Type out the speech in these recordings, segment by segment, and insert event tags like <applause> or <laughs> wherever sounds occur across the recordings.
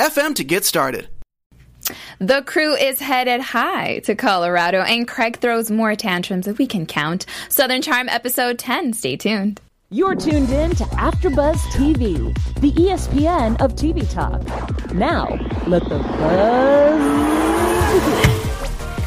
FM to get started. The crew is headed high to Colorado, and Craig throws more tantrums if we can count. Southern Charm episode 10. Stay tuned. You're tuned in to AfterBuzz TV, the ESPN of TV talk. Now, let the buzz begin.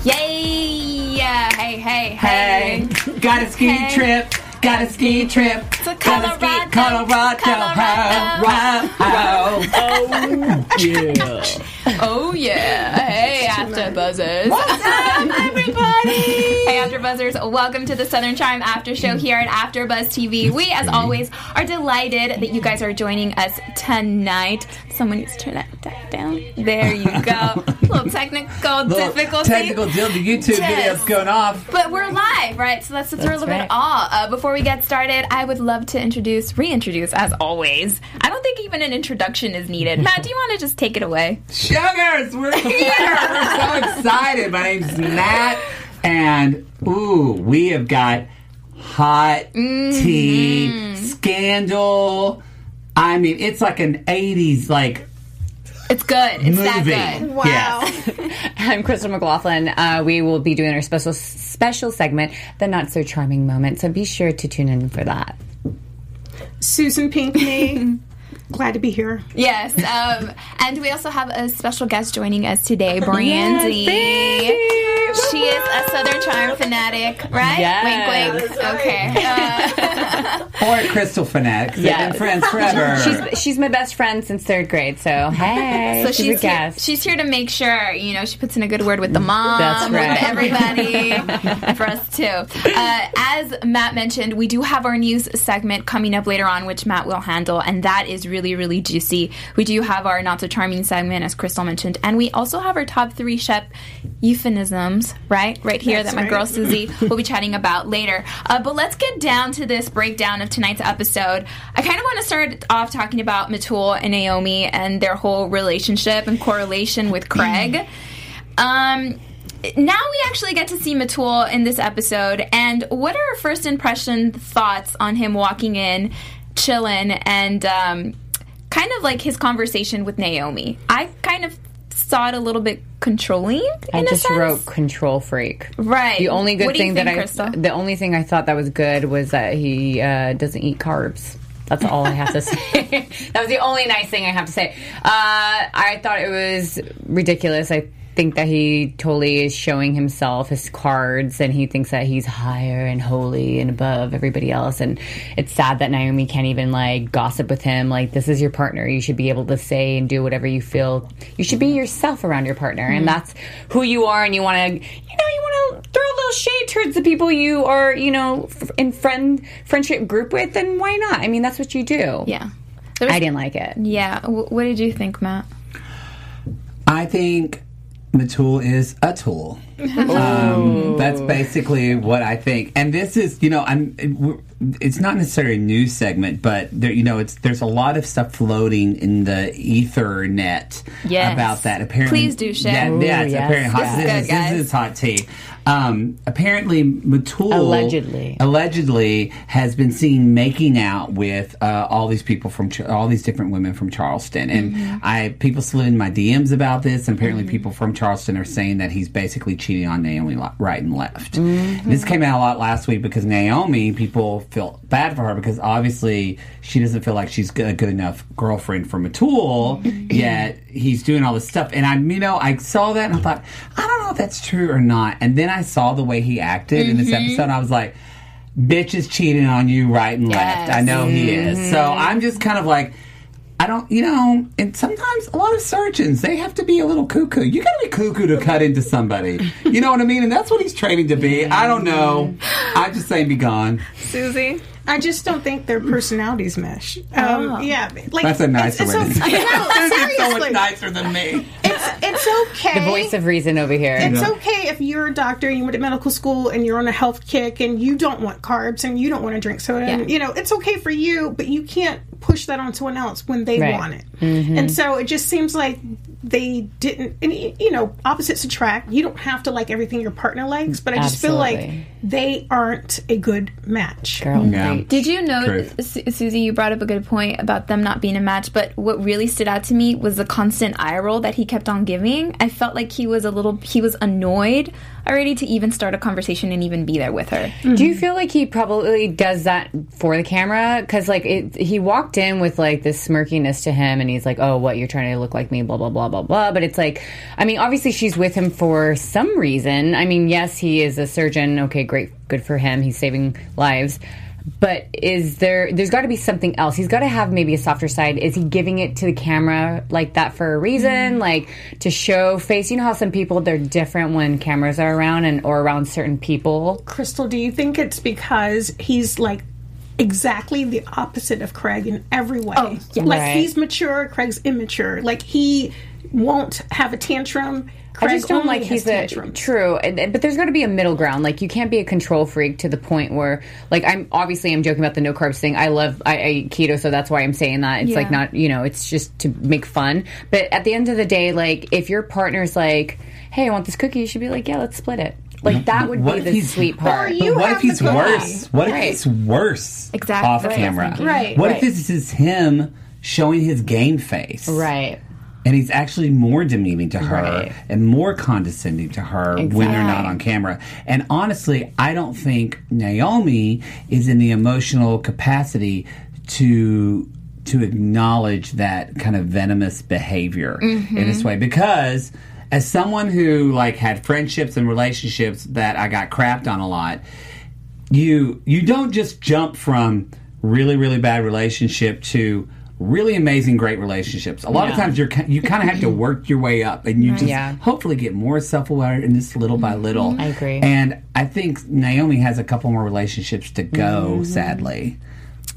Yay! Hey, hey, hey! Hey! Got a ski hey. trip got a ski trip to Colorado. Colorado. Colorado. Colorado. Oh, yeah. <laughs> oh, yeah. Hey, After Buzzers. What's up, <laughs> everybody? <laughs> hey, After Buzzers. Welcome to the Southern Charm After Show here at After Buzz TV. We, as always, are delighted that you guys are joining us tonight. Someone needs to turn that down. There you <laughs> go. little technical little difficulty. Technical deal. The YouTube yes. video's going off. But we're live, right? So that's, a little right. bit all. Uh, before before we get started, I would love to introduce, reintroduce, as always. I don't think even an introduction is needed. Matt, do you want to just take it away? Sugars, we're <laughs> here. we're so excited. My name's Matt, and ooh, we have got hot mm-hmm. tea scandal. I mean, it's like an '80s like it's good. It's movie. that good. Wow. Yes. <laughs> I'm Crystal McLaughlin. Uh, we will be doing our special special segment, the not so charming moment. So be sure to tune in for that. Susan Pinkney. <laughs> Glad to be here. Yes. Um, and we also have a special guest joining us today, Brandy. Yes, she is a Southern Charm fanatic, right? Yes. Wink, wink. Okay. <laughs> Uh, or Crystal fanatic. They've been friends forever. She's, she's my best friend since third grade, so <laughs> hey, so she's, she's a guest. Here, she's here to make sure, you know, she puts in a good word with the mom, That's right. with everybody, <laughs> for us too. Uh, as Matt mentioned, we do have our news segment coming up later on, which Matt will handle, and that is really, really really juicy. We do have our not so charming segment, as Crystal mentioned, and we also have our top three Shep euphemisms, right? Right here That's that my right. girl Susie <laughs> will be chatting about later. Uh, but let's get down to this breakdown of tonight's episode. I kind of want to start off talking about Metul and Naomi and their whole relationship and correlation with Craig. <clears throat> Um, now we actually get to see Metul in this episode, and what are our first impression thoughts on him walking in, chilling, and um, kind of like his conversation with Naomi? I kind of saw it a little bit controlling. I in a just wrote control freak. Right. The only good What do you thing that I Crystal? the only thing I thought that was good was that he uh, doesn't eat carbs. That's all I have to say. <laughs> that was the only nice thing I have to say. Uh, I thought it was ridiculous. I think that he totally is showing himself his cards and he thinks that he's higher and holy and above everybody else. And it's sad that Naomi can't even like gossip with him like this is your partner. You should be able to say and do whatever you feel. You should be mm-hmm. yourself around your partner and mm-hmm. that's who you are and you want to you know you want to throw a little shade towards the people you are you know f- in friend friendship group with then why not? I mean that's what you do. Yeah. Was- I didn't like it. Yeah. W- what did you think, Matt? I think Metul is a tool. <laughs> Um, that's basically what I think. And this is, you know, I'm. It's not necessarily a news segment, but there, you know, it's there's a lot of stuff floating in the ether net Yes. about that. Apparently, Please do share. Yeah, Ooh, yeah it's yes, apparently hot. yes. This is good, guys. this is hot tea. Um, apparently, Metul Allegedly. allegedly has been seen making out with uh, all these people from Ch- all these different women from Charleston, and Mm-hmm. I people slid in my DMs about this. And apparently, people from Charleston are saying that he's basically cheating on Naomi right and left. Mm-hmm. This came out a lot last week because Naomi people feel bad for her because obviously she doesn't feel like she's a good enough girlfriend for Metul, Mm-hmm. yet he's doing all this stuff. And I, you know, I saw that and I thought, I don't know if that's true or not. And then I saw the way he acted in this Mm-hmm. episode. I was like, bitch is cheating on you right and left. I know he is. So I'm just kind of like, I don't, you know, and sometimes a lot of surgeons, they have to be a little cuckoo. You gotta be cuckoo to cut into somebody. You know what I mean? And that's what he's training to be. I don't know. I just say be gone. Susie? I just don't think their personalities mesh. Um, Yeah, like That's a nicer it's, way it's to okay. say it. <laughs> No, <laughs> so much nicer than me. it's it's okay. The voice of reason over here. It's okay if you're a doctor and you went to medical school and you're on a health kick and you don't want carbs and you don't want to drink soda. And, you know, it's okay for you, but you can't push that on someone else when they Right. want it. Mm-hmm. And so it just seems like they didn't, and, you know, opposites attract. You don't have to like everything your partner likes, but I just feel like they aren't a good match. Girl, Yeah. Did you know, Su- Susie, you brought up a good point about them not being a match, but what really stood out to me was the constant eye roll that he kept on giving. I felt like he was a little, he was annoyed already to even start a conversation and even be there with her. Do you mm-hmm. feel like he probably does that for the camera? Because like it, he walked in with like this smirkiness to him, and he's like, "Oh, what you're trying to look like me?" Blah blah blah blah blah. But it's like, I mean, obviously she's with him for some reason. I mean, yes, he is a surgeon. Okay, great, good for him. He's saving lives. But is there? There's got to be something else. He's got to have maybe a softer side. Is he giving it to the camera like that for a reason, mm-hmm. like to show face? You know how some people they're different when cameras are around and or around certain people. Crystal, do you think it's because he's like exactly the opposite of Craig in every way? Oh, yeah. Like Right. he's mature, Craig's immature. Like he won't have a tantrum. Craig I just don't only like he's a tantrums. true, and- and- but there's got to be a middle ground. Like you can't be a control freak to the point where, like, I'm obviously I'm joking about the no carbs thing. I love I, I eat keto, so that's why I'm saying that. It's Yeah. like not you know, it's just to make fun. But at the end of the day, like if your partner's like, "Hey, I want this cookie," you should be like, "Yeah, let's split it." Like mm-hmm. that would What be the sweet part. Or you But what if he's worse? What if Right. it's worse Exactly. off Right. camera? Right. What Right. if this is him showing his game face? right. And he's actually more demeaning to her Right. and more condescending to her when they're not on camera. And honestly, I don't think Naomi is in the emotional capacity to to acknowledge that kind of venomous behavior in this mm-hmm. way because as someone who like had friendships and relationships that I got crapped on a lot, you you don't just jump from really really bad relationship to really amazing great relationships a lot of times you're you kind of have to <clears throat> work your way up and you just Yeah. hopefully get more self-aware and just little by little I agree. and i think naomi has a couple more relationships to go Mm-hmm. sadly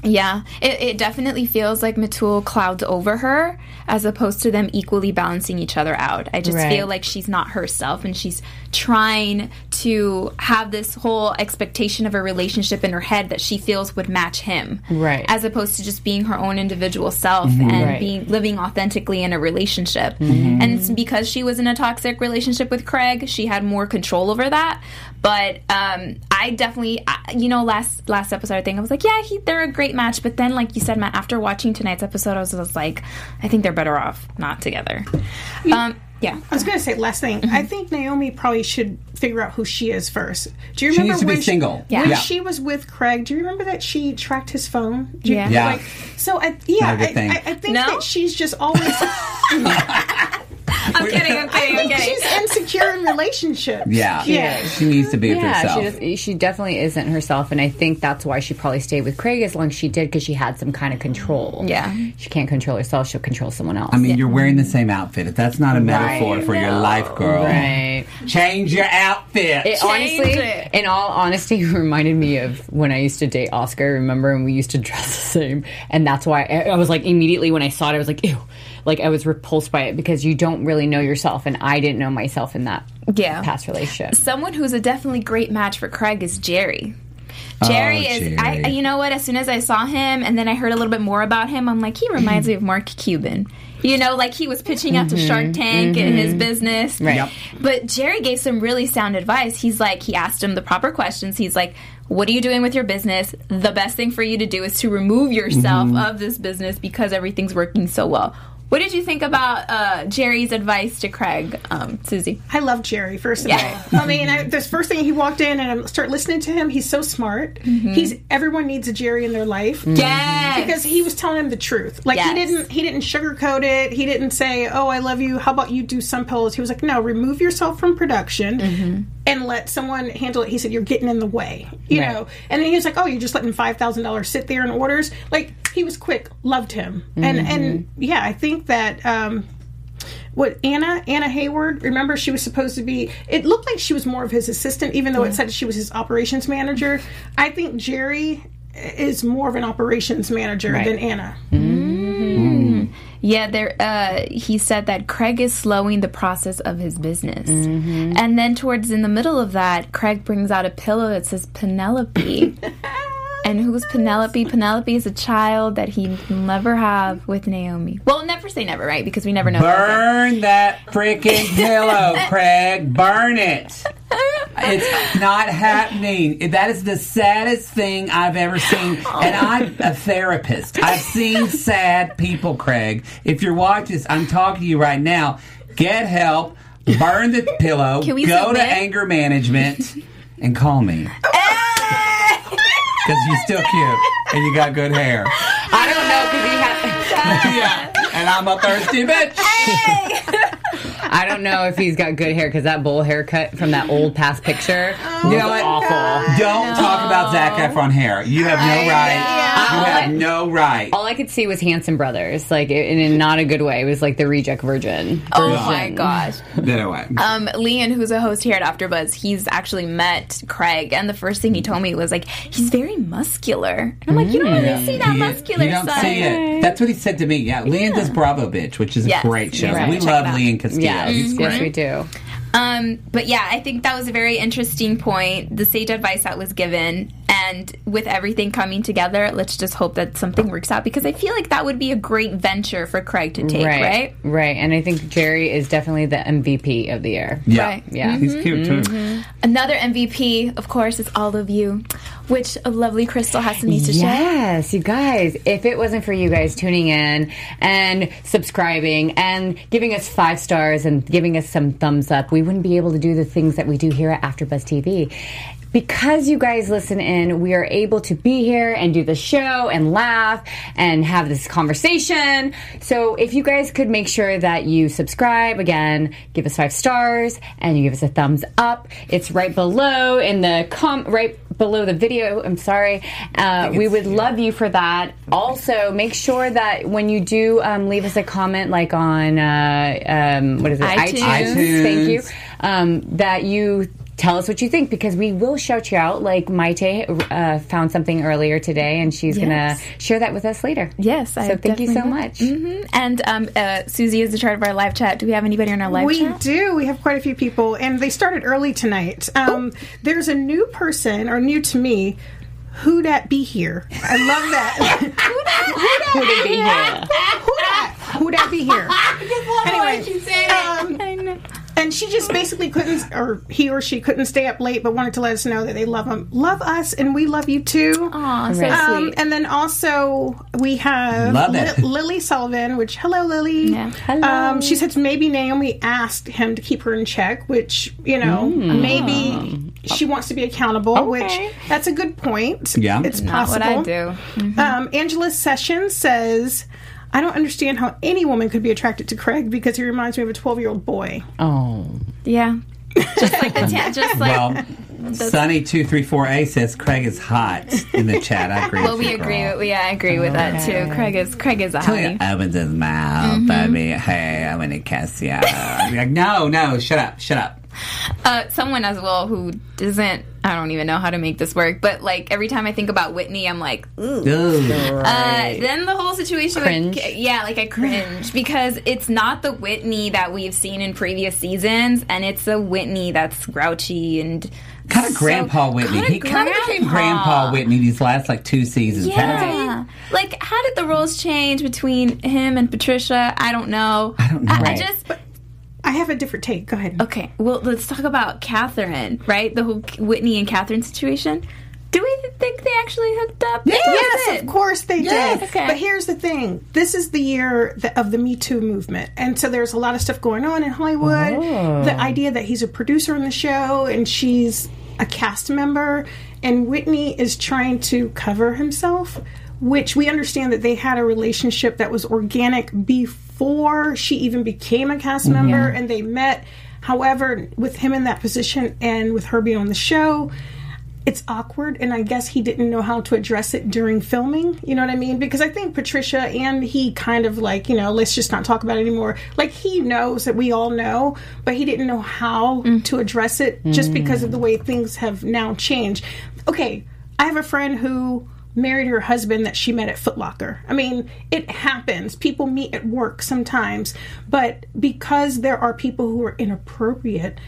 Yeah, it, it definitely feels like Metul clouds over her as opposed to them equally balancing each other out. I just Right. feel like she's not herself and she's trying to have this whole expectation of a relationship in her head that she feels would match him. Right. As opposed to just being her own individual self and Right. being living authentically in a relationship. Mm-hmm. And because she was in a toxic relationship with Craig, she had more control over that. But um, I definitely, I- you know, last last episode, I think I was like, yeah, he, they're a great match. But then, like you said, Matt, after watching tonight's episode, I was just like, I think they're better off not together. Um, yeah. I was going to say last thing. Mm-hmm. I think Naomi probably should figure out who she is first. Do you She remember needs to be when single. She, when Yeah. she was with Craig? Do you remember that she tracked his phone? Do you- Yeah. Yeah. Like, so I, yeah, Not a good I. I, I think No? that she's just always. <laughs> <laughs> I'm kidding. I'm kidding. I'm think kidding. she's insecure in relationships. yeah Yeah. she needs to be with Yeah, herself she just, she definitely isn't herself, and I think that's why she probably stayed with Craig as long as she did because she had some kind of control. Yeah. she can't control herself; she'll control someone else. I mean, you're wearing the same outfit. If that's not a metaphor Right. for your life, girl, right? Change your outfit. It honestly, it. in all honesty, <laughs> reminded me of when I used to date Oscar. Remember, and we used to dress <laughs> the same, and that's why I, I was like immediately when I saw it, I was like, ew, like I was repulsed by it because you don't really know yourself, and I didn't know myself in that Yeah. past relationship. Someone who's a definitely great match for Craig is Jerry. Oh, Jerry Oh, is. I, you know what? As soon as I saw him, and then I heard a little bit more about him, I'm like, he reminds me of Mark Cuban. You know, like he was pitching out to mm-hmm. Shark Tank and his mm-hmm. business. Right. Yep. But Jerry gave some really sound advice. He's like, he asked him the proper questions. He's like, what are you doing with your business? The best thing for you to do is to remove yourself mm-hmm. of this business because everything's working so well. What did you think about uh, Jerry's advice to Craig, um, Susie? I love Jerry. First of Yeah. all, I mean, I, this first thing he walked in and I start listening to him. He's so smart. He's everyone needs a Jerry in their life. Yes. because he was telling him the truth. Like Yes. he didn't he didn't sugarcoat it. He didn't say, "Oh, I love you. How about you do some pillows?" He was like, "No, remove yourself from production and let someone handle it." He said, "You're getting in the way." You Right. know. And then he was like, "Oh, you're just letting five thousand dollars sit there in orders." Like he was quick. Loved him. And and yeah, I think that. um what Anna Anna Hayward? Remember, she was supposed to be. It looked like she was more of his assistant, even though it said she was his operations manager. I think Jerry is more of an operations manager Right. than Anna. Yeah, there. Uh, he said that Craig is slowing the process of his business, and then towards in the middle of that, Craig brings out a pillow that says Penelope. <laughs> and who's Penelope? Penelope is a child that he will never have with Naomi. Well, never say never, right? Because we never know. Burn that freaking <laughs> pillow, Craig. Burn it. It's not happening. That is the saddest thing I've ever seen. And I'm a therapist. I've seen sad people, Craig. If you're watching this, I'm talking to you right now. Get help. Burn the pillow. Can we Go to anger management and call me. Because you're still cute and you got good hair. I don't know because he had. <laughs> yeah. And I'm a thirsty bitch. <laughs> I don't know if he's got good hair because that bowl haircut from that old past picture You was know what? awful. Don't talk about Zac Efron hair. You have no right. You have no right. All I could see was Hanson Brothers, like in, in not a good way. It was like the reject virgin. Oh version. my gosh. Anyway. Um, Leon, who's a host here at AfterBuzz, he's actually met Craig, and the first thing he told me was like, he's very muscular. And I'm like, you don't really see that You- muscular you don't side. see it. That's what he said to me. Yeah, Leon does Bravo Bitch, which is Yes. a great show. Right. We Check love it out. Leon Castillo. Yes, He's great. yes, we do. Um, but yeah, I think that was a very interesting point. The sage advice that was given, and with everything coming together, let's just hope that something works out because I feel like that would be a great venture for Craig to take, right? right, right. And I think Jerry is definitely the MVP of the year. Yeah. Right. Yeah. He's cute too. Another MVP, of course, is all of you, which a lovely Crystal has some news to share. Yes, you guys. If it wasn't for you guys tuning in and subscribing and giving us five stars and giving us some thumbs up, we wouldn't be able to do the things that we do here at AfterBuzz TV. Because you guys listen in, we are able to be here and do the show and laugh and have this conversation. So if you guys could make sure that you subscribe again, give us five stars, and you give us a thumbs up. It's right below in the com right below the video. I'm sorry. Uh, we would love you for that. Also, make sure that when you do um, leave us a comment, like on uh, um, what is it, iTunes. iTunes. Thank you. Um, that you tell us what you think because we will shout you out. Like Maite uh, found something earlier today, and she's Yes. gonna share that with us later. Yes, I So thank you so definitely much. will. Mhm. And um, uh, Susie is in charge of our live chat. Do we have anybody on our live chat? we chat? do. We have quite a few people, and they started early tonight. Um, There's a new person, or new to me. Who that be here? I love that. <laughs> who that? <laughs> Who that be here? Who that? Who that be here? <laughs> Anyway, um, I know. And she just basically couldn't, or he or she couldn't stay up late, but wanted to let us know that they love them, love us, and we love you too. Aw, so Um, sweet. and then also we have Love it. <laughs> Lily Sullivan, which hello Lily. Yeah. Um, she said maybe Naomi asked him to keep her in check, which you know Mm. maybe she wants to be accountable, which that's a good point. Yeah. it's Not possible. what I do. Um, Angela Sessions says. I don't understand how any woman could be attracted to Craig because he reminds me of a 12 year old boy. Oh, Yeah. Just like the ta- just like Well, Sunny two three four A says Craig is hot in the chat. I agree. well, with we you, agree. girl. With, yeah, I agree with that too. Craig is Craig is a He hottie. opens his mouth. Mm-hmm. I mean, hey, I'm gonna kiss you. I'd be like, no, no, shut up, shut up. Uh, someone as well who doesn't. I don't even know how to make this work, but like every time I think about Whitney, I'm like, ooh. Ooh. Uh, then the whole situation, Cringe. With, yeah, like I cringe because it's not the Whitney that we've seen in previous seasons, and it's a Whitney that's grouchy and Kind of so- Grandpa Whitney. kinda He kind of became grandpa. Grandpa Whitney these last like two seasons. hasn't? Yeah. Like, how did the roles change between him and Patricia? I don't know. I don't know. I, Right. just. I have a different take. Go ahead. Okay, well, let's talk about Catherine, right? The whole Whitney and Catherine situation. Do we think they actually hooked up? They Yes, of course they Yes. did. Okay. But here's the thing: this is the year of the Me Too movement, and so there's a lot of stuff going on in Hollywood. Oh. The idea that he's a producer on the show and she's a cast member, and Whitney is trying to cover himself, which we understand that they had a relationship that was organic before she even became a cast member, and they met. However, with him in that position and with her being on the show, it's awkward and i guess he didn't know how to address it during filming you know what i mean? Because i think patricia and he kind of like you know let's just not talk about it anymore. Like he knows that we all know but he didn't know how mm. to address it just because of the mm. way things have now changed. Okay i have a friend who married her husband that she met at Foot Locker. I mean, it happens. People meet at work sometimes, but because there are people who are inappropriate,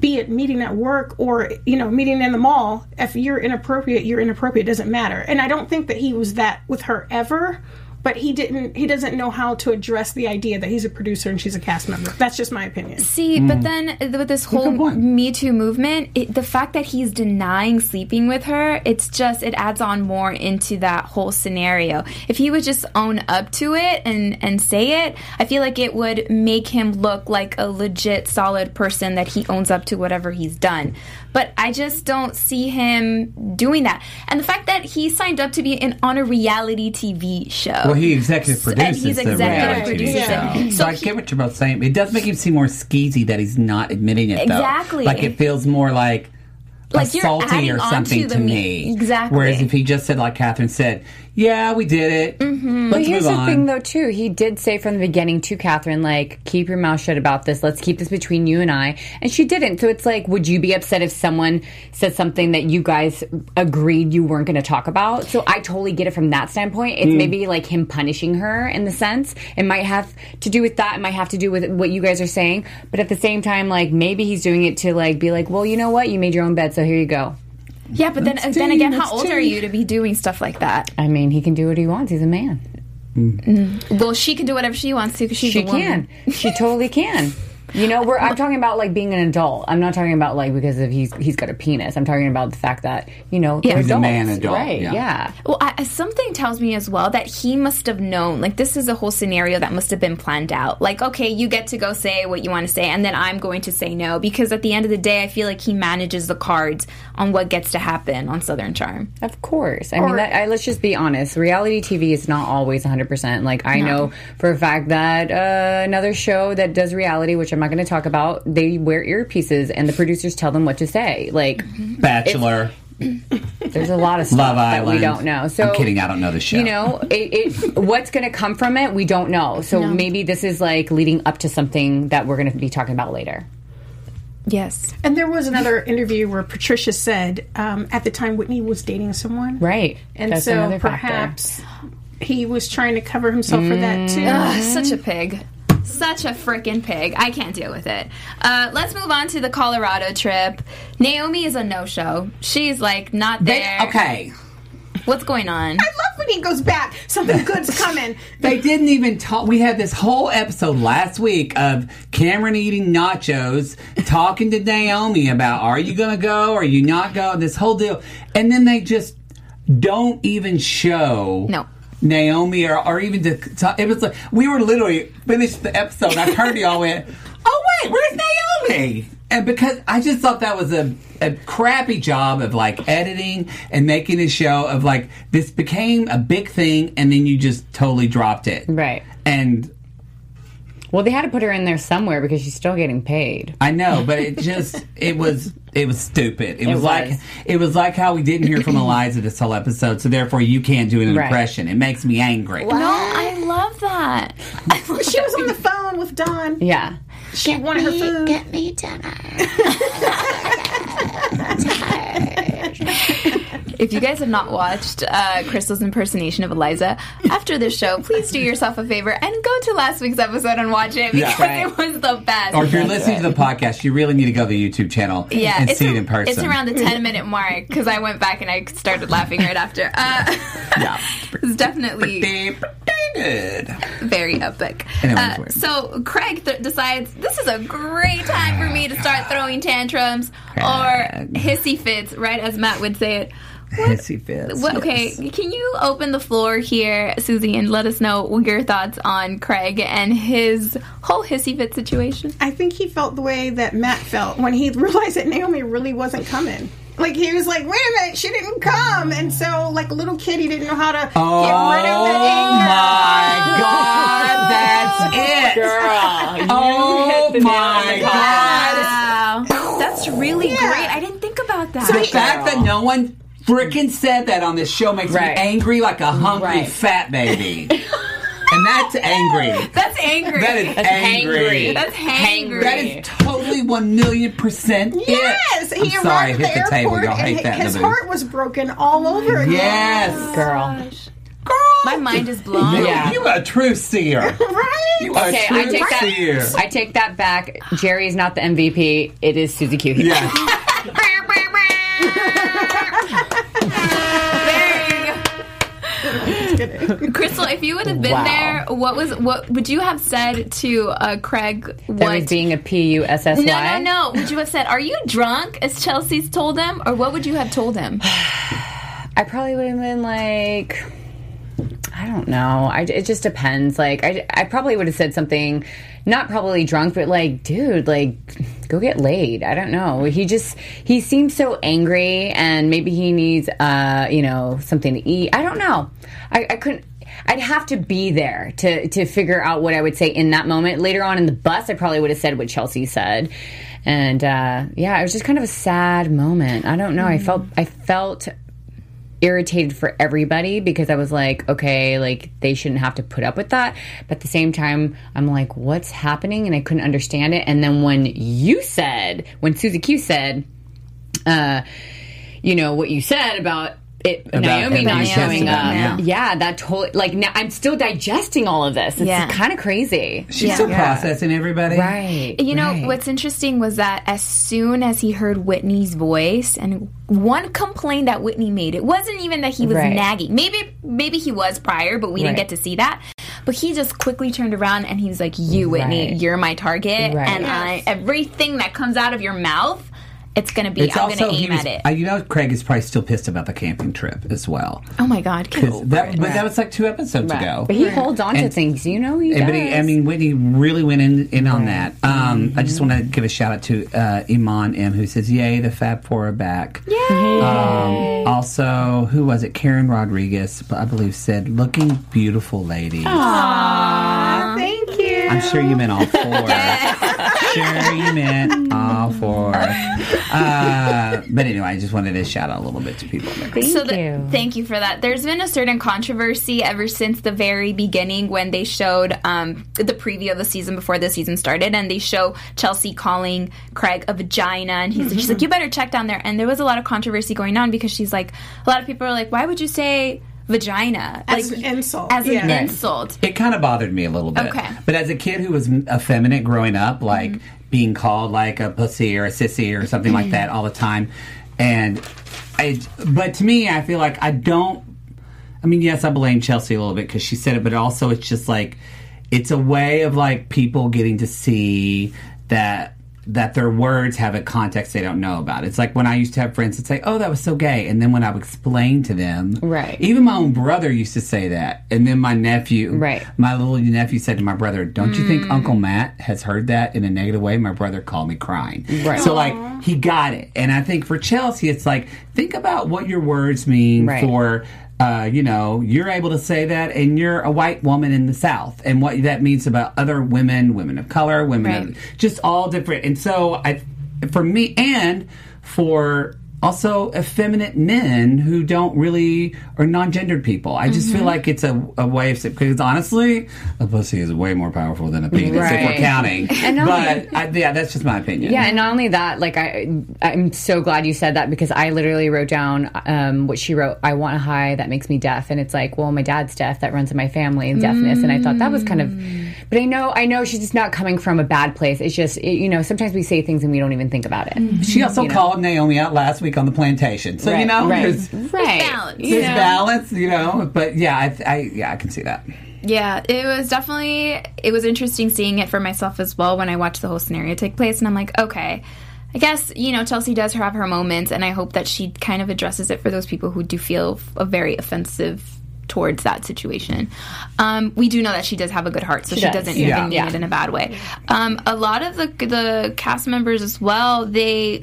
be it meeting at work or you know meeting in the mall, if you're inappropriate, you're inappropriate. It doesn't matter. And I don't think that he was that with her ever. But he didn't. He doesn't know how to address the idea that he's a producer and she's a cast member. That's just my opinion. See, but mm. then with this whole. Me Too movement, it, the fact that he's denying sleeping with her, it's just it adds on more into that whole scenario. If he would just own up to it and and say it, I feel like it would make him look like a legit solid person that he owns up to whatever he's done. But I just don't see him doing that. And the fact that he signed up to be in on a reality TV show. Well, he executive So- and produces he's the executive reality produces show. it. So, So I he- get what you're both saying. It does make him seem more skeezy that he's not admitting it. Though. Exactly. Like it feels more like. Like adding or something to to, me- me. Exactly. Whereas if he just said, like Catherine said, "Yeah, we did it. Mm-hmm. Let's Here's the on." thing, though, too. He did say from the beginning to Catherine, like, keep your mouth shut about this. Let's keep this between you and I. And she didn't. So it's like, would you be upset if someone said something that you guys agreed you weren't going to talk about? So I totally get it from that standpoint. It's maybe like him punishing her in the sense. It might have to do with that. It might have to do with what you guys are saying. But at the same time, like, maybe he's doing it to, like, be like, well, you know what? You made your own bed, so here you go. Yeah, but then then again, how old are you to be doing stuff like that? I mean, he can do what he wants. He's a man. Mm. Well, she can do whatever she wants to because she's She a woman. can. She totally can. <laughs> You know, we're, I'm talking about like being an adult. I'm not talking about like because of he's he's got a penis. I'm talking about the fact that you know they're He's a adults, man adult, right? yeah. Yeah. Well, I, something tells me as well that he must have known. Like this is a whole scenario that must have been planned out. Like, okay, you get to go say what you want to say, and then I'm going to say no because at the end of the day, I feel like he manages the cards on what gets to happen on Southern Charm. Of course. I mean, that, I, let's just be honest. Reality TV is not always 100%. Like, I know for a fact that uh, another show that does reality, which I'm not going to talk about, they wear earpieces and the producers tell them what to say. Like, Bachelor, there's a lot of stuff Love that Island. we don't know. So I'm kidding. I don't know the show. You know, it, it, what's going to come from it, we don't know. So maybe this is like leading up to something that we're going to be talking about later. Yes. And there was another interview where Patricia said um, at the time Whitney was dating someone. Right. And That's so another factor. perhaps he was trying to cover himself for that too. Ugh, such a pig. Such a freaking pig. I can't deal with it. Uh, let's move on to the Colorado trip. Naomi is a no-show. She's like not They- there. okay. What's going on? I love when he goes back. Something good's coming. <laughs> They didn't even talk. We had this whole episode last week of Cameron eating nachos, talking to Naomi about are you going to go? Are you not go? This whole deal, and then they just don't even show. No. Naomi or, or even to talk. It was like we were literally finished the episode. I turned to y'all went, "Oh wait, where's Naomi?" And because I just thought that was a, a crappy job of like editing and making a show of like this became a big thing and then you just totally dropped it. Right. And Well, they had to put her in there somewhere because she's still getting paid. I know, but it just it was it was stupid. It, was, was. like it was like how we didn't hear from Eliza this whole episode, so therefore you can't do an Right. impression. It makes me angry. No, I love that. <laughs> she was on the phone with Don. Yeah. She wanted her food. Get me dinner. <laughs> If you guys have not watched uh, Crystal's impersonation of Eliza after this show, please do yourself a favor and go to last week's episode and watch it because right. it was the best. Or if you're listening to the podcast, you really need to go to the YouTube channel yeah, and it's, see a- it in person. it's around the <laughs> 10 minute mark because I went back and I started laughing right after. Uh, yeah. <laughs> it's definitely Pretty, pretty very epic. Uh, so Craig th- decides this is a great time for me to start throwing tantrums or hissy fits, right as Matt would say it. Hissy fits. What, okay, yes. can you open the floor here, Susie, and let us know your thoughts on Craig and his whole hissy fit situation? I think he felt the way that Matt felt when he <laughs> realized that Naomi really wasn't coming. Like he was like, wait a minute, she didn't come, and so like a little kid, he didn't know how to Oh get rid of that oh anger. my <laughs> God, that's <laughs> it. Girl, Oh hit the oh my the God. Wow, that's really Yeah. great. I didn't think about that. The fact that no one freaking said that on this show makes Right. me angry like a hungry Right. fat baby. <laughs> and that's angry. That's angry. That is That's angry. hangry. That's hangry. That is totally one million percent it. Yes, he I'm sorry, I at hit the the table. airport Y'all hate and that his the booth. heart was broken all over again. Yes, girl. Girl My mind is blown. You- Yeah. You a true seer. <laughs> Right? You are Okay, a true I take seer. that. I take that back. Jerry is not the MVP. It is Susie Q. Yes. <laughs> <laughs> Crystal, if you would have been Wow. there, what was what would you have said to uh, Craig? That What? was being a P U S S Y. no, no, no. Would you have said, "Are you drunk?" as Chelsea's told him, or what would you have told him? <sighs> I probably would have been like, I don't know. I, it just depends. Like, I, I probably would have said something, not probably drunk, but like, dude, like, go get laid. I don't know. He just, he seems so angry and maybe he needs, uh, you know, something to eat. I don't know. I, I couldn't. I'd have to be there to to figure out what I would say in that moment. Later on in the bus, I probably would have said what Chelsea said, and uh, yeah, it was just kind of a sad moment. I don't know. I felt I felt irritated for everybody because I was like, okay, like they shouldn't have to put up with that. But at the same time, I'm like, what's happening? And I couldn't understand it. And then when you said, when Susie Q said, uh, you know, what you said about it, Naomi not showing up. yeah. Yeah. that totally, like, now I'm still digesting all of this. It's Yeah. kind of crazy. She's still processing everybody. Right. You know, right. what's interesting was that as soon as he heard Whitney's voice and one complaint that Whitney made, it wasn't even that he was Right. nagging. Maybe maybe he was prior, but we didn't get to see that. But he just quickly turned around and he was like, "You, Whitney, Right. you're my target, Right. and I everything that comes out of your mouth, it's gonna be. It's I'm also gonna aim was, at it." uh, you know, Craig is probably still pissed about the camping trip as well. oh my god, get 'Cause over that, it. but that was like two episodes Right. ago. But he holds on to things, you know. He And- does. But he, I mean, Whitney really went in, in on that. Um, I just want to give a shout out to uh, Iman M, who says, "Yay, the Fab Four are back." Yay! Um, also, who was it? Karen Rodriguez, I believe, said, "Looking beautiful, ladies." Thank you. I'm sure you meant all four. <laughs> sure you meant all four. Uh, but anyway, I just wanted to shout out a little bit to people there. Thank so the- you. thank you for that. There's been a certain controversy ever since the very beginning when they showed um, the preview of the season before the season started, and they show Chelsea calling Craig a vagina, and he's she's like, "You better check down there." And there was a lot of controversy going on because she's like, a lot of people are like, "Why would you say?" Vagina As like an insult. as an Right. insult. It kind of bothered me a little bit. Okay. But as a kid who was effeminate growing up, like Mm-hmm. being called like a pussy or a sissy or something like that all the time, and I, but to me, I feel like I don't. I mean, yes, I blame Chelsea a little bit because she said it, but also it's just like it's a way of like people getting to see that that their words have a context they don't know about. It's like when I used to have friends that say, "Oh, that was so gay," and then when I would explain to them, Right. Even my own brother used to say that, and then my nephew, Right. my little nephew said to my brother, "Don't you Mm. think Uncle Matt has heard that in a negative way?" My brother called me crying. Right. So like he got it, and I think for Chelsea, it's like think about what your words mean Right. for. Uh, you know, you're able to say that, and you're a white woman in the South, and what that means about other women, women of color, women, Right. of, just all different. And so, I, for me, and for also effeminate men who don't really or non-gendered people. I just Mm-hmm. feel like it's a, a way of because honestly, a pussy is way more powerful than a penis if we're counting. <laughs> And but I, yeah, that's just my opinion. Yeah, and not only that, like I, I'm so glad you said that because I literally wrote down um, what she wrote. I want a high that makes me deaf, and it's like, well, my dad's deaf. That runs in my family and deafness, and I thought that was kind of. But I know, I know she's just not coming from a bad place. It's just, it, you know, sometimes we say things and we don't even think about it. She also You know. called Naomi out last week on the plantation, so you know right. there's, right, balance. You there's know? balance, you know. But yeah, I, I yeah I can see that. Yeah, it was definitely it was interesting seeing it for myself as well when I watched the whole scenario take place and I'm like, okay. I guess, you know, Chelsea does have her moments and I hope that she kind of addresses it for those people who do feel a very offensive towards that situation. Um, we do know that she does have a good heart, so she, does. doesn't Yeah. even mean Yeah. it in a bad way. Um, a lot of the the cast members as well, they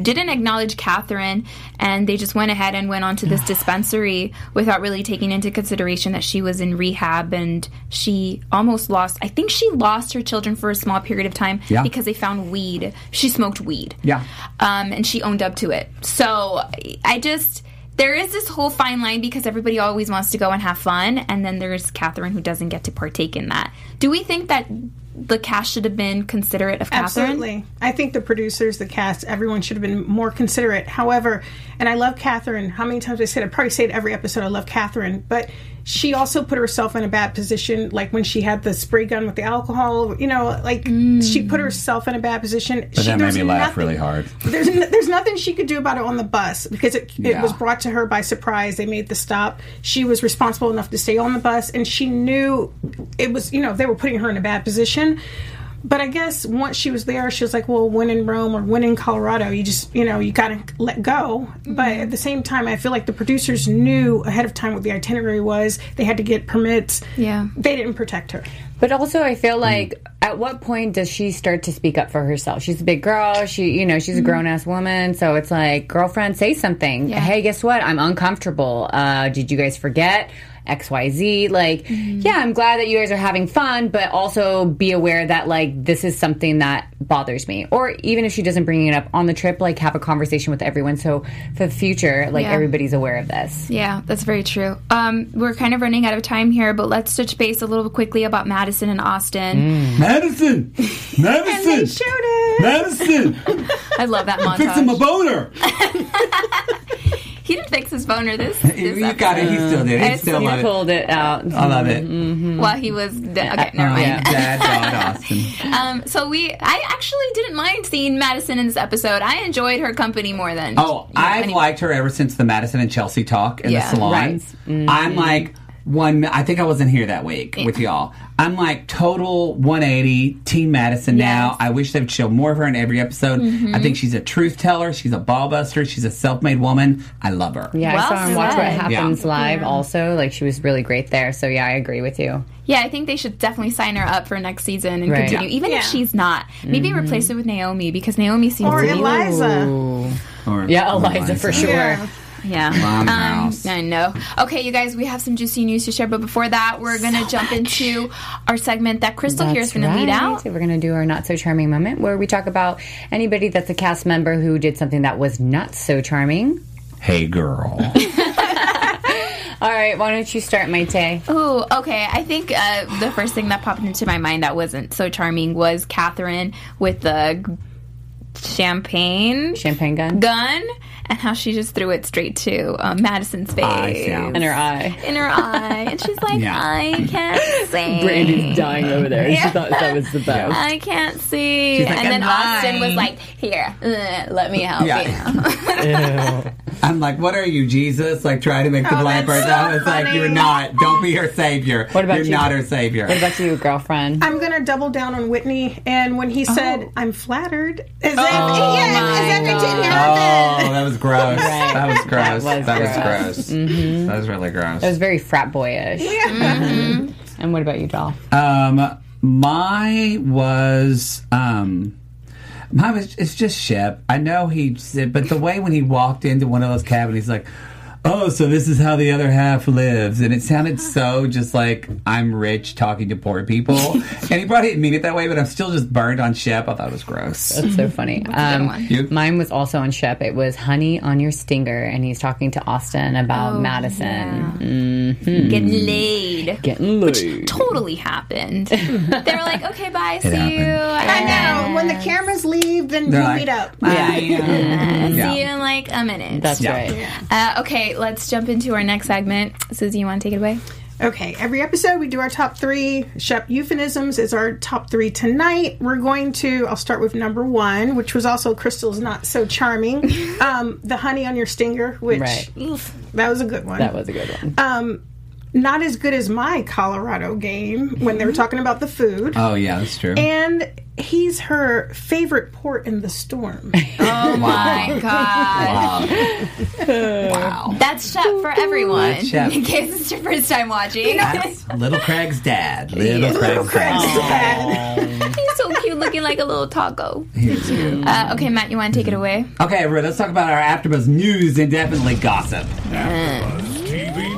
didn't acknowledge Catherine, and they just went ahead and went on to this dispensary without really taking into consideration that she was in rehab and she almost lost. I think she lost her children for a small period of time Yeah. because they found weed. She smoked weed. Yeah. Um, and she owned up to it. So I just there is this whole fine line because everybody always wants to go and have fun, and then there's Catherine who doesn't get to partake in that. Do we think that the cast should have been considerate of Catherine? Absolutely. I think the producers, the cast, everyone should have been more considerate. However, and I love Catherine. How many times I said, I probably say it every episode, I love Catherine. But she also put herself in a bad position, like when she had the spray gun with the alcohol. You know, like she put herself in a bad position. But that made me laugh really hard. There's, n- there's nothing she could do about it on the bus because it, it Yeah. was brought to her by surprise. They made the stop. She was responsible enough to stay on the bus, and she knew it was, you know, they were putting her in a bad position. But I guess once she was there, she was like, well, when in Rome or when in Colorado, you just, you know, you got to let go. But mm-hmm. at the same time, I feel like the producers knew ahead of time what the itinerary was. They had to get permits. Yeah. They didn't protect her. But also, I feel mm. like at what point does she start to speak up for herself? She's a big girl. She, you know, she's a mm-hmm. grown ass woman. So it's like, girlfriend, say something. Yeah. Hey, guess what? I'm uncomfortable. Uh, did you guys forget? XYZ. Like, yeah, I'm glad that you guys are having fun, but also be aware that, like, this is something that bothers me. Or even if she doesn't bring it up on the trip, like, have a conversation with everyone. So for the future, like, Yeah. everybody's aware of this. Yeah, that's very true. Um, we're kind of running out of time here, but let's touch base a little quickly about Madison and Austin. Madison! <laughs> Madison! Shoot it! Madison! <laughs> I love that Fixing my montage. boner! <laughs> He didn't fix his boner this. <laughs> this You got it. He still did. He I still see. love it. Pulled it out. I love it. episode while he was. Okay, never Oh, mind. Dad, God, <laughs> Austin. Um, so we, I actually didn't mind seeing Madison in this episode. I enjoyed her company more than. Oh, you know, I've any- liked her ever since the Madison and Chelsea talk in Yeah, the salon. right. Mm-hmm. I'm like one. I think I wasn't here that week with y'all. I'm like total 180 Team Madison now. I wish they would show more of her in every episode. Mm-hmm. I think she's a truth teller. She's a ball buster. She's a self-made woman. I love her. Yeah, Well I saw her and watch what happens Yeah. live. Also, like she was really great there. So yeah, I agree with you. Yeah, I think they should definitely sign her up for next season and Right. continue, Yeah. even if she's not. Maybe Mm-hmm. replace it with Naomi because Naomi seems Or to be. Eliza. Or- Yeah, or Eliza for sure. Yeah. Yeah. Um, house. I know. Okay, you guys, we have some juicy news to share, but before that, we're going to jump into our segment that Crystal here is going to lead out. We're going to do our not so charming moment where we talk about anybody that's a cast member who did something that was not so charming. Hey, girl. <laughs> <laughs> All right, why don't you start, Maite? Oh, okay. I think uh, the first thing that popped into my mind that wasn't so charming was Catherine with the g- champagne Champagne gun gun and how she just threw it straight to um, Madison's face. Eyes, yeah. in her eye. In her eye. And she's like, Yeah. I can't see. Brandy's dying over there. She thought that was the best. I can't see. Like, and then "I'm Austin was like, Here, uh, let me help Yeah. you. <laughs> I'm like, what are you, Jesus? Like, trying to make the Oh, blind that's person. so I was like, you're not. Don't be her savior. What about you're you? not her savior. What about you, girlfriend? I'm gonna double down on Whitney, and when he said, Oh. "I'm flattered," as if, my yeah, as if it didn't Oh, happen. that was gross. Right. That was gross. That was That was gross. gross. That was really gross. That was very frat boyish. Yeah. And what about you, doll? Um, my was um, my was it's just Shep. I know he but the way when he walked into one of those cabins, he's like. Oh, so this is how the other half lives, and it sounded so just like I'm rich talking to poor people, <laughs> and he probably didn't mean it that way, but I'm still just burned on Shep. I thought it was gross. That's so funny. Um, mine was also on Shep. It was Honey on Your Stinger, and he's talking to Austin about Oh, Madison. Getting laid. Getting laid. Which Totally happened. <laughs> they were like, okay, bye, see happened. you. I know. When the cameras leave, then They're we'll like, meet up. "Bye." <laughs> See Yeah. you in like a minute. That's Yeah. right. Uh, okay, let's jump into our next segment. Susie, you want to take it away? Okay, every episode we do our top three. Shep Euphemisms is our top three tonight. We're going to, I'll start with number one, which was also Crystal's Not So Charming. <laughs> um, the honey on your stinger, which Right. oof, that was a good one. That was a good one. um, not as good as my Colorado game when they were talking about the food. Oh yeah, that's true. and he's her favorite port in the storm. <laughs> Oh my god. wow. That's Shep for everyone. That's Shep. <laughs> In case it's your first time watching. That's Little Craig's dad. <laughs> Little Craig's dad. He's so cute looking like a little taco. Uh, okay, Matt, you want to take it away? Okay, everyone, let's talk about our AfterBuzz news and definitely gossip. TV News.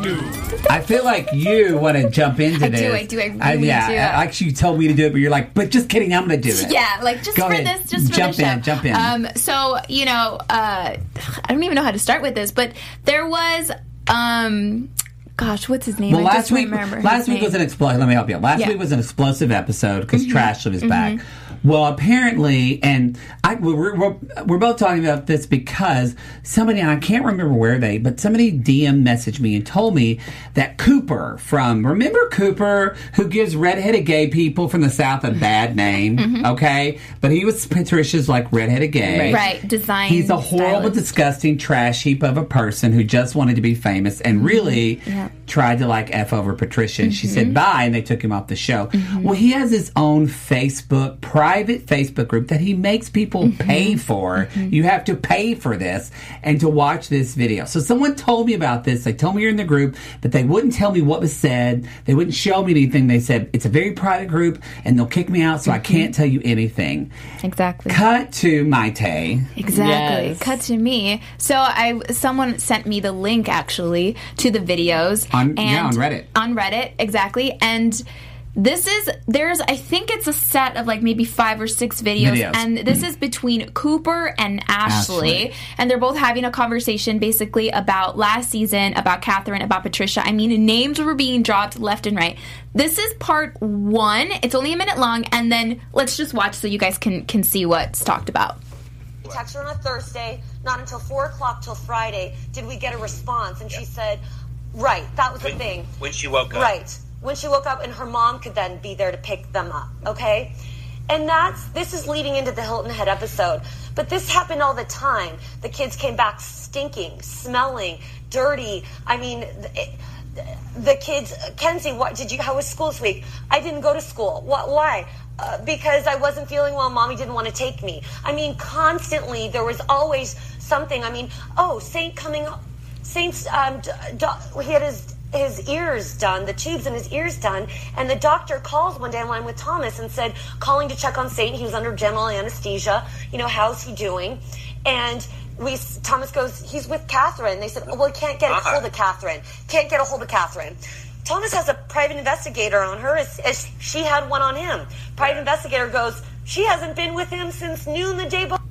I feel like you want to jump into I do, this. I do, I really yeah, do. actually, you told me to do it, but you're like, but just kidding, I'm going to do it. Yeah, like just Go for ahead. this, just for Jump this show. in, jump in. Um, so you know, uh, <sighs> I don't even know how to start with this, but there was, um, gosh, what's his name? Well, I last week, remember last week name. was an explosive. Let me help you. Last Yeah. Mm-hmm. week was an explosive episode because Trashley was back. Well, apparently, and I, we're, we're, we're both talking about this because somebody, and I can't remember where they, but somebody DM messaged me and told me that Cooper from, remember Cooper, who gives redheaded gay people from the South a bad name, okay? But he was Patricia's like redheaded gay. Mm-hmm. Right, design. He's a horrible, stylist. disgusting trash heap of a person who just wanted to be famous and really Mm-hmm. Yeah. Mm-hmm. tried to like F over Patricia. And she said bye, and they took him off the show. Well, he has his own Facebook, private Facebook group that he makes people Mm-hmm. pay for. You have to pay for this and to watch this video. So someone told me about this. They told me you're in the group, but they wouldn't tell me what was said. They wouldn't show me anything. They said it's a very private group and they'll kick me out, so I Mm-hmm. can't tell you anything. exactly. Cut to Mayte. Exactly. Yes. Cut to me. So I someone sent me the link actually to the videos On- yeah, on Reddit. On Reddit, exactly. And this is there's I think it's a set of like maybe five or six videos, Videos. and this mm-hmm. is between Cooper and Ashley, Ashley. and they're both having a conversation basically about last season, about Kathryn, about Patricia. I mean, names were being dropped left and right. This is part one. It's only a minute long, and then let's just watch so you guys can can see what's talked about. text her on a Thursday, not until four o'clock till Friday did we get a response. And she said, right, that was the thing. when she woke up. Right. When she woke up and her mom could then be there to pick them up. Okay? And that's, this is leading into the Hilton Head episode. But this happened all the time. The kids came back stinking, smelling, dirty. I mean, it, the kids, Kenzie, what did you? How was school this week? I didn't go to school. What? Why? Uh, because I wasn't feeling well. Mommy didn't want to take me. I mean, constantly there was always something. I mean, oh, Saint coming up. Saint's um, d- he had his his ears done, the tubes in his ears done, and the doctor calls one day in line with Thomas and said, calling to check on Saint. He was under general anesthesia. You know, how's he doing? And we Thomas goes, he's with Kathryn. They said, oh, well, we can't get a hold of Kathryn. Can't get a hold of Kathryn. Thomas has a private investigator on her as, as she had one on him. Private investigator goes, she hasn't been with him since noon the day before.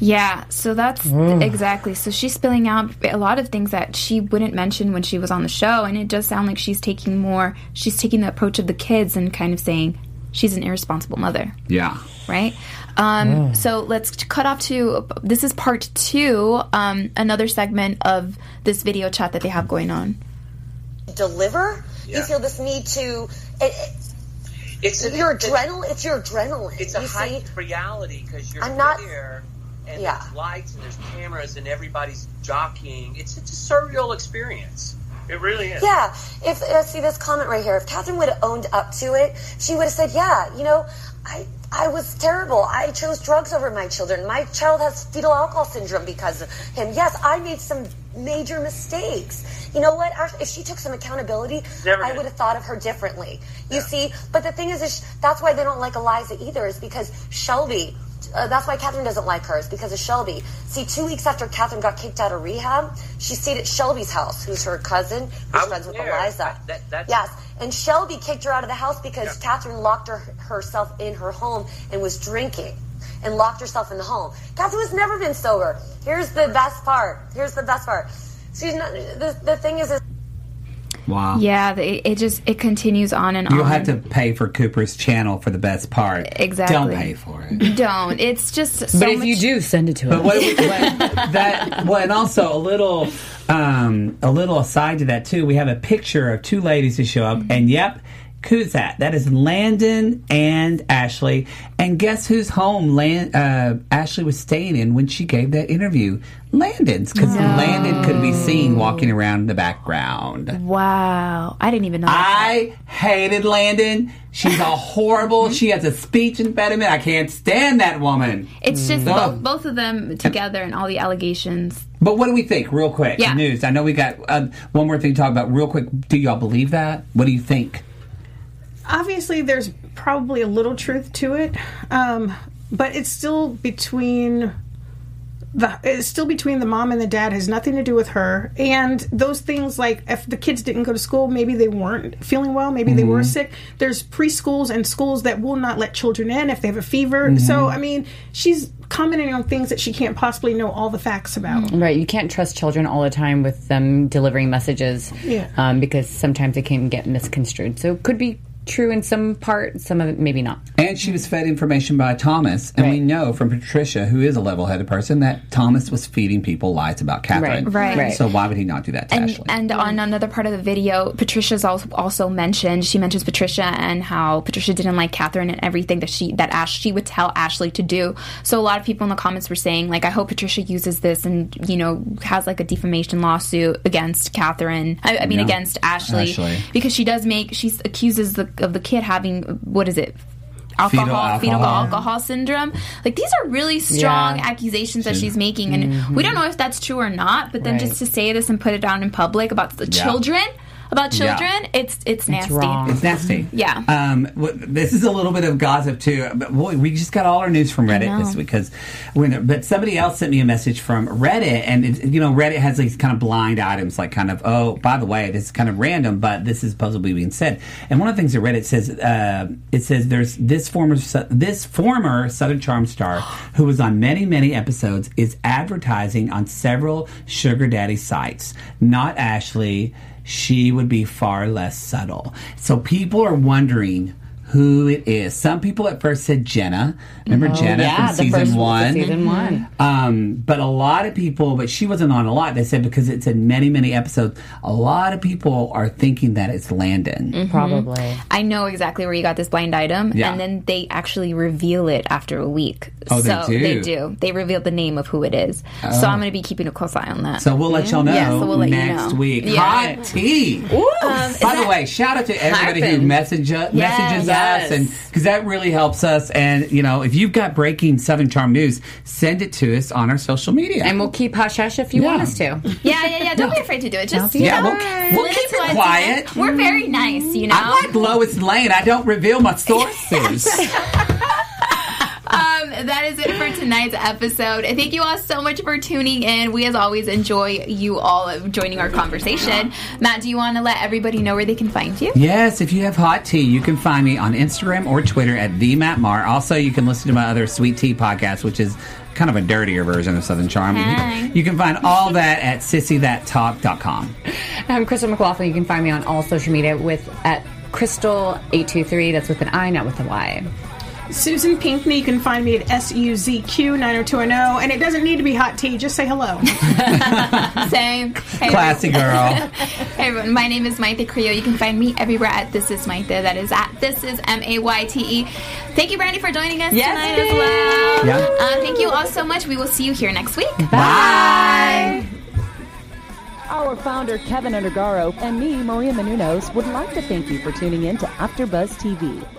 Yeah, so that's exactly. So she's spilling out a lot of things that she wouldn't mention when she was on the show, and it does sound like she's taking more. She's taking the approach of the kids and kind of saying she's an irresponsible mother, Yeah. right? Um, So let's cut off to this is part two, um, another segment of this video chat that they have going on. Deliver? You feel this need to. It, it, It's a, your adrenaline. It's your adrenaline. It's a you heightened reality because you're I'm not- there and Yeah. there's lights and there's cameras and everybody's jockeying. It's it's a surreal experience. It really is. Yeah. If uh, see this comment right here, if Kathryn would have owned up to it, she would have said, "Yeah, you know, I I was terrible. I chose drugs over my children. My child has fetal alcohol syndrome because of him. Yes, I made some major mistakes. You know what? If she took some accountability, I would have thought of her differently. You see, but the thing is, is that's why they don't like Eliza either, is because Shelby. Uh, that's why Kathryn doesn't like her, is because of Shelby. See, two weeks after Kathryn got kicked out of rehab, she stayed at Shelby's house, who's her cousin, who's friends with there. Eliza. That- yes, and Shelby kicked her out of the house because Yeah. Kathryn locked her, herself in her home and was drinking and locked herself in the home. Kathryn has never been sober. Here's the best part. Here's the best part. She's not, the, the thing is, is Wow. Yeah, the- it just it continues on and on. You'll have to pay for Cooper's channel for the best part. Exactly. Don't pay for it. Don't. It's just so But if much- you do, send it to But us. what, what that well, and also a little um, a little aside to that too. We have a picture of two ladies who show up, and yep. Who's that? That is Landon and Ashley. And guess whose home Land, uh, Ashley was staying in when she gave that interview? Landon's, because Landon could be seen walking around in the background. Wow, I didn't even know. that. I hated Landon. She's a horrible. she has a speech impediment. I can't stand that woman. It's just Mm. both, both of them together and all the allegations. But what do we think, real quick? Yeah. News. I know we got uh, one more thing to talk about, real quick. Do y'all believe that? What do you think? Obviously there's probably a little truth to it um, but it's still between the it's still between the mom and the dad has nothing to do with her. And those things like if the kids didn't go to school maybe they weren't feeling well maybe they were sick. There's preschools and schools that will not let children in if they have a fever. So i mean she's commenting on things that she can't possibly know all the facts about. Right, you can't trust children all the time with them delivering messages, Yeah. um, because sometimes it can get misconstrued. So it could be true in some part, some of it maybe not. And she was fed information by Thomas, and we know from Patricia, who is a level-headed person, that Thomas was feeding people lies about Kathryn. Right, right. So why would he not do that to and, Ashley? and on another part of the video, Patricia's also, also mentioned. She mentions Patricia and how Patricia didn't like Kathryn and everything that she that Ash she would tell Ashley to do. So a lot of people in the comments were saying like, I hope Patricia uses this and you know has like a defamation lawsuit against Kathryn. I, I mean Yeah. against Ashley, Ashley. because she does make she accuses the of the kid having what is it. Alcohol, Fetal fetal alcohol. alcohol. syndrome. Like these are really strong Yeah. accusations that she's making, and we don't mm-hmm. know if that's true or not. But then Right. just to say this and put it down in public about the Yeah. children, about Yeah. children, it's it's nasty. wrong. It's nasty. Yeah. Um, this is a little bit of gossip too. But boy, we just got all our news from Reddit this week because when. But somebody else sent me a message from Reddit, and it, you know, Reddit has these kind of blind items, like kind of, oh, by the way, this is kind of random, but this is supposedly being said. And one of the things that Reddit says, uh, it says there's this former this former Southern Charm star <gasps> who was on many many episodes is advertising on several sugar daddy sites. Not Ashley she would be far less subtle. So people are wondering who it is. Some people at first said Jenna. Remember Jenna Oh, yeah, from the season first one? season one. Um, but a lot of people, but she wasn't on a lot. They said because it's in many, many episodes, a lot of people are thinking that it's Landon. Mm-hmm. Probably. I know exactly where you got this blind item, Yeah. and then they actually reveal it after a week. Oh, they so do? They do. They reveal the name of who it is. So I'm going to be keeping a close eye on that. So we'll let y'all know Yeah, so we'll let you next know. week. Yeah. Hot tea. Um, By the way, shout out to everybody who messages, message, messages yes. us, and because that really helps us. And you know, if you've got breaking Southern Charm news, send it to us on our social media. And we'll keep hush hush if you Yeah. want us to. yeah, yeah, yeah. Don't be afraid to do it. Just you Yeah, know, we'll- we'll keep it us. quiet. We're very nice, you know. I'm like Lois Lane. I don't reveal my sources. <laughs> <laughs> Um, that is it for tonight's episode. Thank you all so much for tuning in. We, as always, enjoy you all joining our conversation. Matt, do you want to let everybody know where they can find you? yes, if you have hot tea, you can find me on Instagram or Twitter at the Matt Mar. Also, you can listen to my other Sweet Tea podcast, which is kind of a dirtier version of Southern Charm. Hi. You, you can find all that at sissythattalk.com. I'm Crystal McLaughlin. You can find me on all social media with at Crystal823. That's with an I, not with a Y. susan pinkney you can find me at suzq90210 and it doesn't need to be hot tea just say hello <laughs> Same. Hey, Classy girl. <laughs> Hey everyone, my name is Mayte Creo. You can find me everywhere at This Is Mayte. That is at This Is M A Y T E. Thank you, Brandy, for joining us Yes, tonight as well. Yeah. Uh, thank you all so much. We will see you here next week. Bye. Our founder, Kevin Undergaro, and me, Maria Menounos, would like to thank you for tuning in to AfterBuzz TV.